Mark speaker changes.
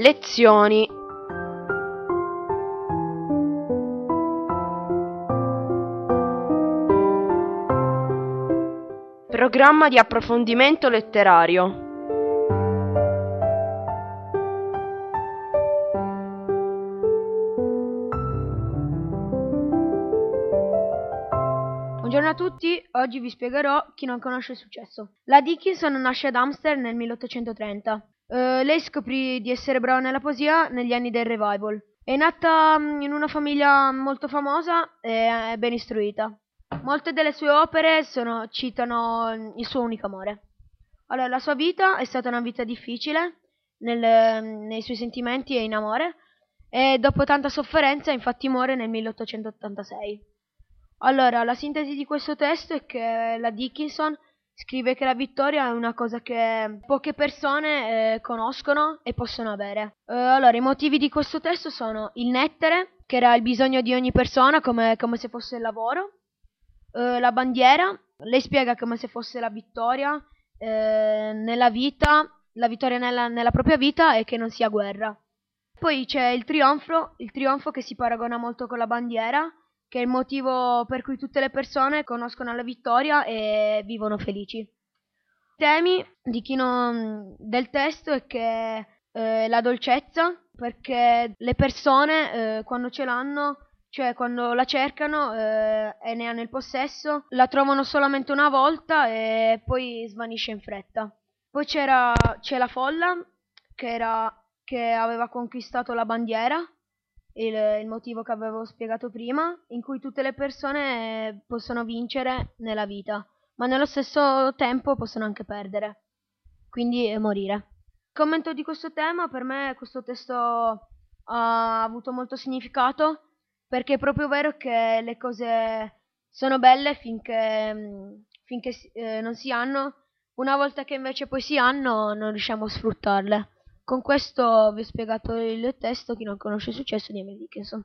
Speaker 1: Lezioni Programma di approfondimento letterario
Speaker 2: Buongiorno a tutti, oggi vi spiegherò chi non conosce il successo. La Dickinson nasce ad Amsterdam nel 1830. Eh, lei scoprì di essere brava nella poesia negli anni del revival. È nata mm, in una famiglia molto famosa e ben istruita. Molte delle sue opere sono, citano il suo unico amore. Allora, la sua vita è stata una vita difficile nel, nei suoi sentimenti e in amore e dopo tanta sofferenza infatti muore nel 1886. Allora, la sintesi di questo testo è che la Dickinson scrive che la vittoria è una cosa che poche persone eh, conoscono e possono avere. Eh, allora, i motivi di questo testo sono il nettere, che era il bisogno di ogni persona come, come se fosse il lavoro, eh, la bandiera, lei spiega come se fosse la vittoria eh, nella vita, la vittoria nella, nella propria vita e che non sia guerra. Poi c'è il trionfo, il trionfo che si paragona molto con la bandiera, che è il motivo per cui tutte le persone conoscono la vittoria e vivono felici. I temi non, del testo è che eh, la dolcezza, perché le persone eh, quando ce l'hanno, cioè quando la cercano eh, e ne hanno il possesso, la trovano solamente una volta e poi svanisce in fretta. Poi c'era, c'è la folla che, era, che aveva conquistato la bandiera il, il, motivo che avevo spiegato prima, in cui tutte le persone possono vincere nella vita, ma nello stesso tempo possono anche perdere, quindi morire. Il commento di questo tema, per me questo testo ha avuto molto significato, perché è proprio vero che le cose sono belle finché, finché eh, non si hanno, una volta che invece poi si hanno non riusciamo a sfruttarle. Con questo vi ho spiegato il testo, chi non conosce il successo di Emily Dickinson.